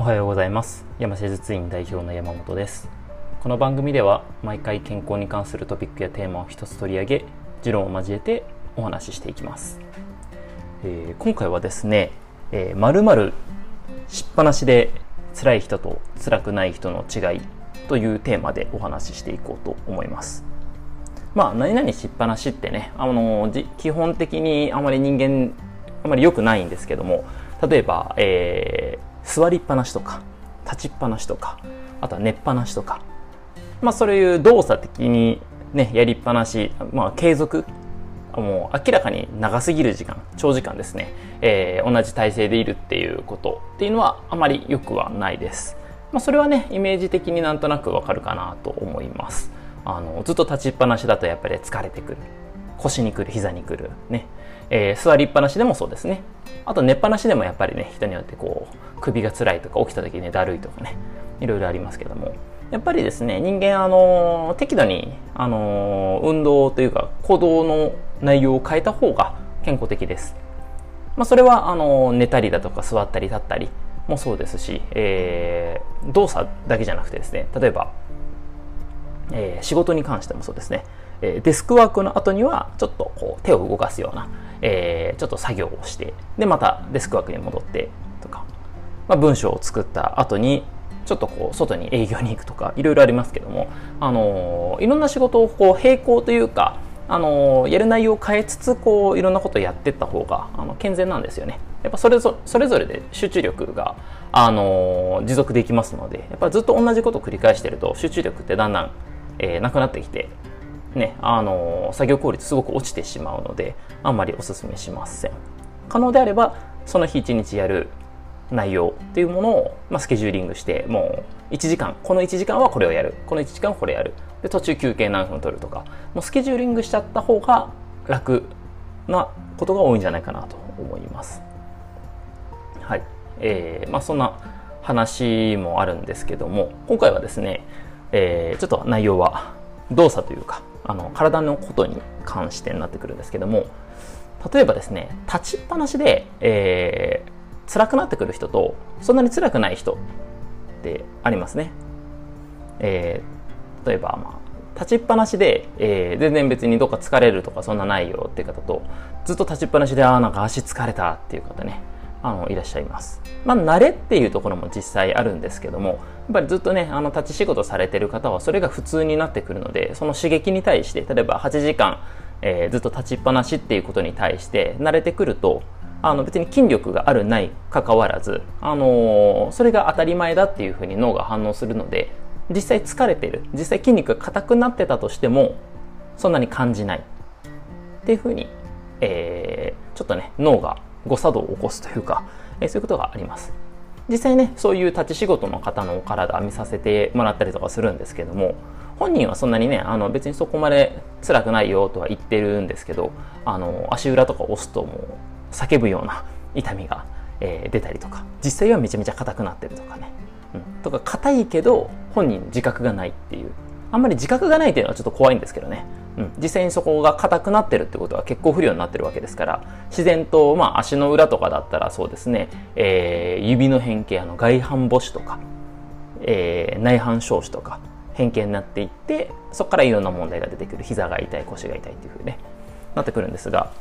おはようございます。山施術院代表の山本です。この番組では毎回健康に関するトピックやテーマを一つ取り上げ持論を交えてお話ししていきます、えー、今回はですね「えー、しっぱなしで辛い人と辛くない人の違い」というテーマでお話ししていこうと思います。まあ何々しっぱなしってねあの基本的にあまり人間あまり良くないんですけども例えば、え、座りっぱなしとか立ちっぱなしとかあとは寝っぱなしとか。まあそういう動作的にねやりっぱなしまあ継続もう明らかに長すぎる時間長時間ですね、えー、同じ体勢でいるっていうことっていうのはあまり良くはないです、まあ、それはねイメージ的になんとなくわかるかなと思います。あのずっと立ちっぱなしだとやっぱり疲れてくる。腰にくる膝にくる。ね。えー、座りっぱなしでもそうですね。あと寝っぱなしでもやっぱりね人によってこう首が辛いとか起きた時にだるいとかねいろいろありますけども。やっぱりですね人間あの適度にあの運動というか行動の内容を変えた方が健康的です、まあ、それはあの寝たりだとか座ったり立ったりもそうですし、えー、動作だけじゃなくてですね例えば、えー、仕事に関してもそうですね。えデスクワークの後にはちょっとこう手を動かすような、えー、ちょっと作業をしてでまたデスクワークに戻ってとか、まあ、文章を作った後にちょっとこう外に営業に行くとかいろいろありますけども、あの、いろんな仕事をこう並行というか、あの、やる内容を変えつつこういろんなことをやっていった方があの健全なんですよね。やっぱそれぞそれぞれで集中力が、あの、持続できますのでやっぱずっと同じことを繰り返してると集中力ってだんだん、えー、なくなってきてね、あの作業効率すごく落ちてしまうのであんまりおすすめしません。可能であればその日一日やる内容っていうものを、まあ、スケジューリングしてもう1時間この1時間はこれをやる。この1時間はこれやる。で途中休憩何分取るとか。もうスケジューリングしちゃった方が楽なことが多いんじゃないかなと思います。はい。えーまあ、そんな話もあるんですけども今回はですね、えー、ちょっと内容は動作というかあの体のことに関してになってくるんですけども例えばですね立ちっぱなしで、えー、辛くなってくる人とそんなに辛くない人ってありますね。えー、例えば、まあ、立ちっぱなしで、えー、全然別にどっか疲れるとかそんなないよっていう方とずっと立ちっぱなしでああなんか足疲れたっていう方ねあのいらっしゃいます。まあ、慣れっていうところも実際あるんですけどもやっぱりずっとねあの立ち仕事されてる方はそれが普通になってくるのでその刺激に対して例えば8時間、えー、ずっと立ちっぱなしっていうことに対して慣れてくるとあの別に筋力があるないかかわらず、あのー、それが当たり前だっていうふうに脳が反応するので実際疲れてる実際筋肉が硬くなってたとしてもそんなに感じないっていうふうに、えー、ちょっとね脳が誤作動を起こすというか、えそういうことがあります。実際ね、そういう立ち仕事の方のお体見させてもらったりとかするんですけども、本人はそんなにね、あの別にそこまで辛くないよとは言ってるんですけど、あの足裏とか押すともう叫ぶような 痛みが、えー、出たりとか、実際はめちゃめちゃ硬くなってるとかね。うん、とか硬いけど本人自覚がないっていう。あんまり自覚がないっていうのはちょっと怖いんですけどね。うん、実際にそこが硬くなってるってことは血行不良になってるわけですから自然と、まあ、足の裏とかだったらそうですね、えー、指の変形あの外反母趾とか、えー、内反小趾とか変形になっていってそこからいろんな問題が出てくる。膝が痛い腰が痛いっていうふうに、ね、なってくるんですが、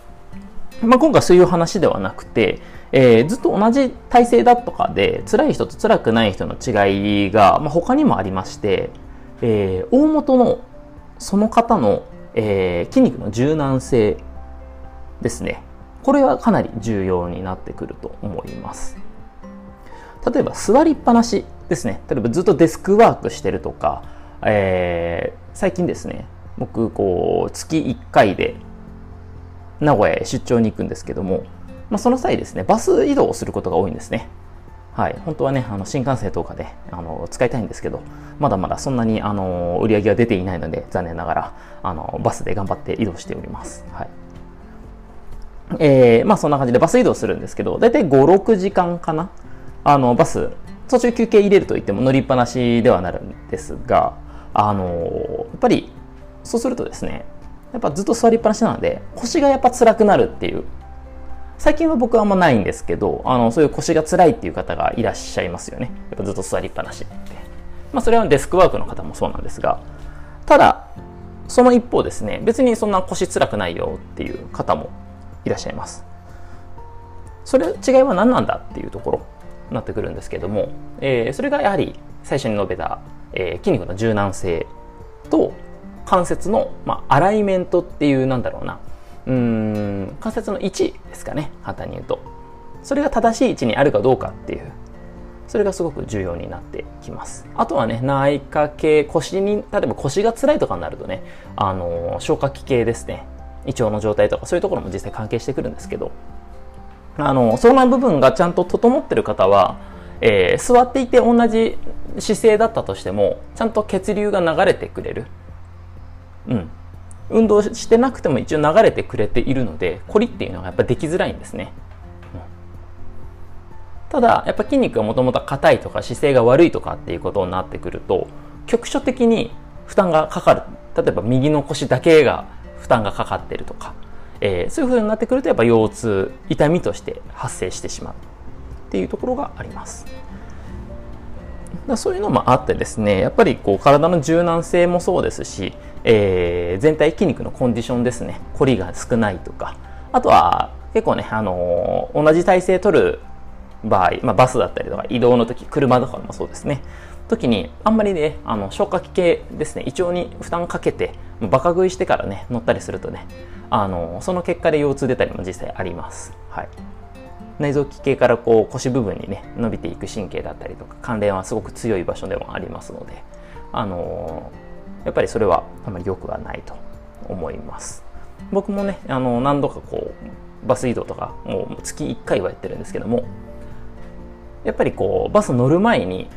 まあ、今回そういう話ではなくて、えー、ずっと同じ体勢だとかで辛い人と辛くない人の違いが、まあ、他にもありまして、えー、大元のその方のえー、筋肉の柔軟性ですね。これはかなり重要になってくると思います。例えば座りっぱなしですね。例えばずっとデスクワークしてるとか、えー、最近ですね、僕、こう、月1回で名古屋へ出張に行くんですけども、まあ、その際ですね、バス移動をすることが多いんですね。はい、本当はね、あの新幹線とかであの使いたいんですけど、まだまだそんなにあの売り上げが出ていないので、残念ながらあのバスで頑張って移動しております。はい。えー、まあそんな感じでバス移動するんですけど、だいたい5、6時間かな？あのバス、途中休憩入れると言っても乗りっぱなしではなるんですが、あのやっぱりそうするとですね、やっぱずっと座りっぱなしなので、腰がやっぱ辛くなるっていう最近は僕はあんまないんですけどあのそういう腰が辛いっていう方がいらっしゃいますよね。やっぱずっと座りっぱなしって。まあそれはデスクワークの方もそうなんですがただその一方ですね別にそんな腰辛くないよっていう方もいらっしゃいます。それ違いは何なんだっていうところになってくるんですけども、えー、それがやはり最初に述べた、えー、筋肉の柔軟性と関節の、まあ、アライメントっていうなんだろうなうん。関節の位置ですかね簡単に言うと。それが正しい位置にあるかどうかっていう。それがすごく重要になってきます。あとはね内科系腰に例えば腰が辛いとかになるとねあの消化器系ですね。胃腸の状態とかそういうところも実際関係してくるんですけど。あのその部分がちゃんと整ってる方は、えー、座っていて同じ姿勢だったとしてもちゃんと血流が流れてくれる。うん。運動してなくても一応流れてくれているのでコリっていうのがやっぱできづらいんですね、うん、ただやっぱ筋肉がもともと硬いとか姿勢が悪いとかっていうことになってくると局所的に負担がかかる。例えば右の腰だけが負担がかかってるとか、えー、そういうふうになってくるとやっぱ腰痛痛みとして発生してしまうっていうところがあります。だそういうのもあってですねやっぱりこう体の柔軟性もそうですしえー、全体筋肉のコンディションですね。凝りが少ないとか。あとは結構ね、あのー、同じ体勢取る場合、まあ、バスだったりとか移動の時車とかもそうですね。時にあんまりねあの消化器系ですね。胃腸に負担かけてバカ食いしてからね乗ったりするとねあのその結果で腰痛出たりも実際あります、はい、内臓器系からこう腰部分にね伸びていく神経だったりとか関連はすごく強い場所でもありますのであのーやっぱりそれはあまり良くはないと思います。僕もねあの何度かこうバス移動とかもう月1回はやってるんですけどもやっぱりこうバス乗る前に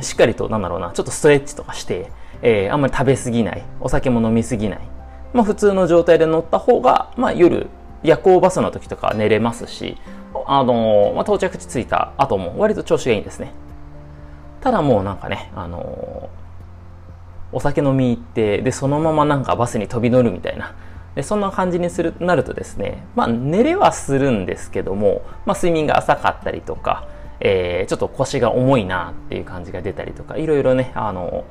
しっかりとなんだろうなちょっとストレッチとかして、えー、あんまり食べ過ぎないお酒も飲み過ぎない、まあ、普通の状態で乗った方が、まあ、夜夜行バスの時とか寝れますしあのまあ、到着地着いた後も割と調子がいいんですね。ただもうなんかね、あのお酒飲み行ってでそのままなんかバスに飛び乗るみたいな。でそんな感じにするなるとですねまあ寝れはするんですけども、まあ、睡眠が浅かったりとか、えー、ちょっと腰が重いなっていう感じが出たりとかいろいろねあの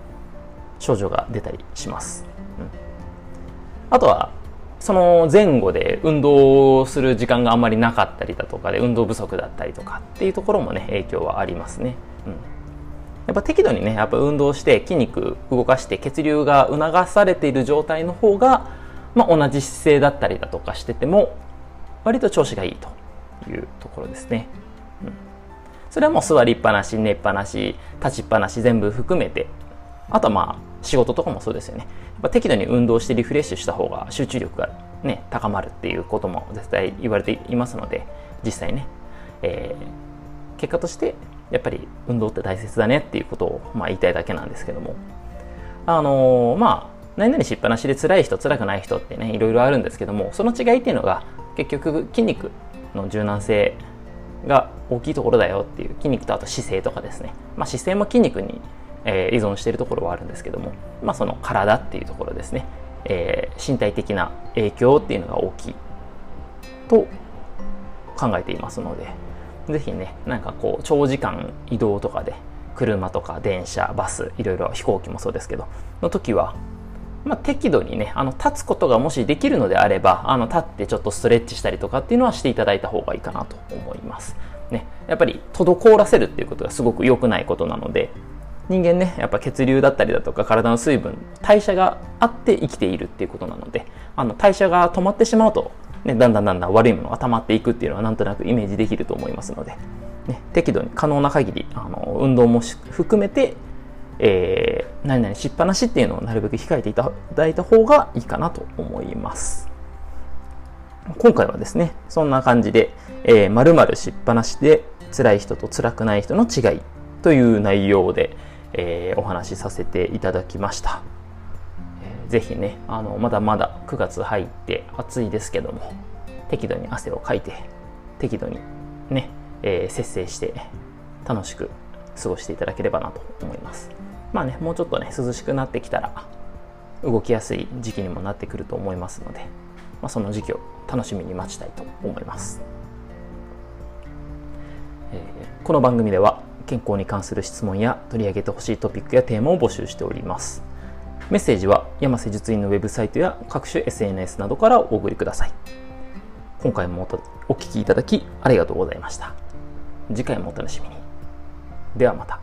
症状が出たりします、うん、あとはその前後で運動する時間があんまりなかったりだとかで運動不足だったりとかっていうところもね影響はありますね、うん。やっぱ適度にねやっぱ運動して筋肉動かして血流が促されている状態の方が、まあ、同じ姿勢だったりだとかしてても割と調子がいいというところですね、うん、それはもう座りっぱなし寝っぱなし立ちっぱなし全部含めて。あとはまあ仕事とかもそうですよね。やっぱ適度に運動してリフレッシュした方が集中力がね高まるっていうことも絶対言われていますので実際ね、えー、結果としてやっぱり運動って大切だねっていうことを、まあ、言いたいだけなんですけども。あのー、まあ何々しっぱなしで辛い人辛くない人ってねいろいろあるんですけどもその違いっていうのが結局筋肉の柔軟性が大きいところだよっていう筋肉とあと姿勢とかですね、まあ、姿勢も筋肉に、えー、依存しているところはあるんですけども、まあ、その体っていうところですね、えー、身体的な影響っていうのが大きいと考えていますので。ぜひねなんかこう長時間移動とかで車とか電車バスいろいろ飛行機もそうですけどの時は、まあ、適度にねあの立つことがもしできるのであればあの立ってちょっとストレッチしたりとかっていうのはしていただいた方がいいかなと思います。ね、やっぱり滞らせるっていうことがすごく良くないことなので人間ねやっぱ血流だったりだとか体の水分代謝があって生きているっていうことなのであの代謝が止まってしまうとね、だんだんだんだん悪いものが溜まっていくっていうのはなんとなくイメージできると思いますので、ね、適度に可能な限りあの運動も含めて、えー、何々しっぱなしっていうのをなるべく控えていただいた方がいいかなと思います。今回はですね、そんな感じで、えー、〇〇しっぱなしで辛い人と辛くない人の違いという内容で、えー、お話しさせていただきました。ぜひねあのまだまだ9月入って暑いですけども適度に汗をかいて適度にね、えー、節制して楽しく過ごしていただければなと思います。まあねもうちょっとね涼しくなってきたら動きやすい時期にもなってくると思いますのでまあ、その時期を楽しみに待ちたいと思います、えー、この番組では健康に関する質問や取り上げてほしいトピックやテーマを募集しております。メッセージは山瀬術院のウェブサイトや各種 SNS などからお送りください。今回もお聴きいただきありがとうございました。次回もお楽しみに。ではまた。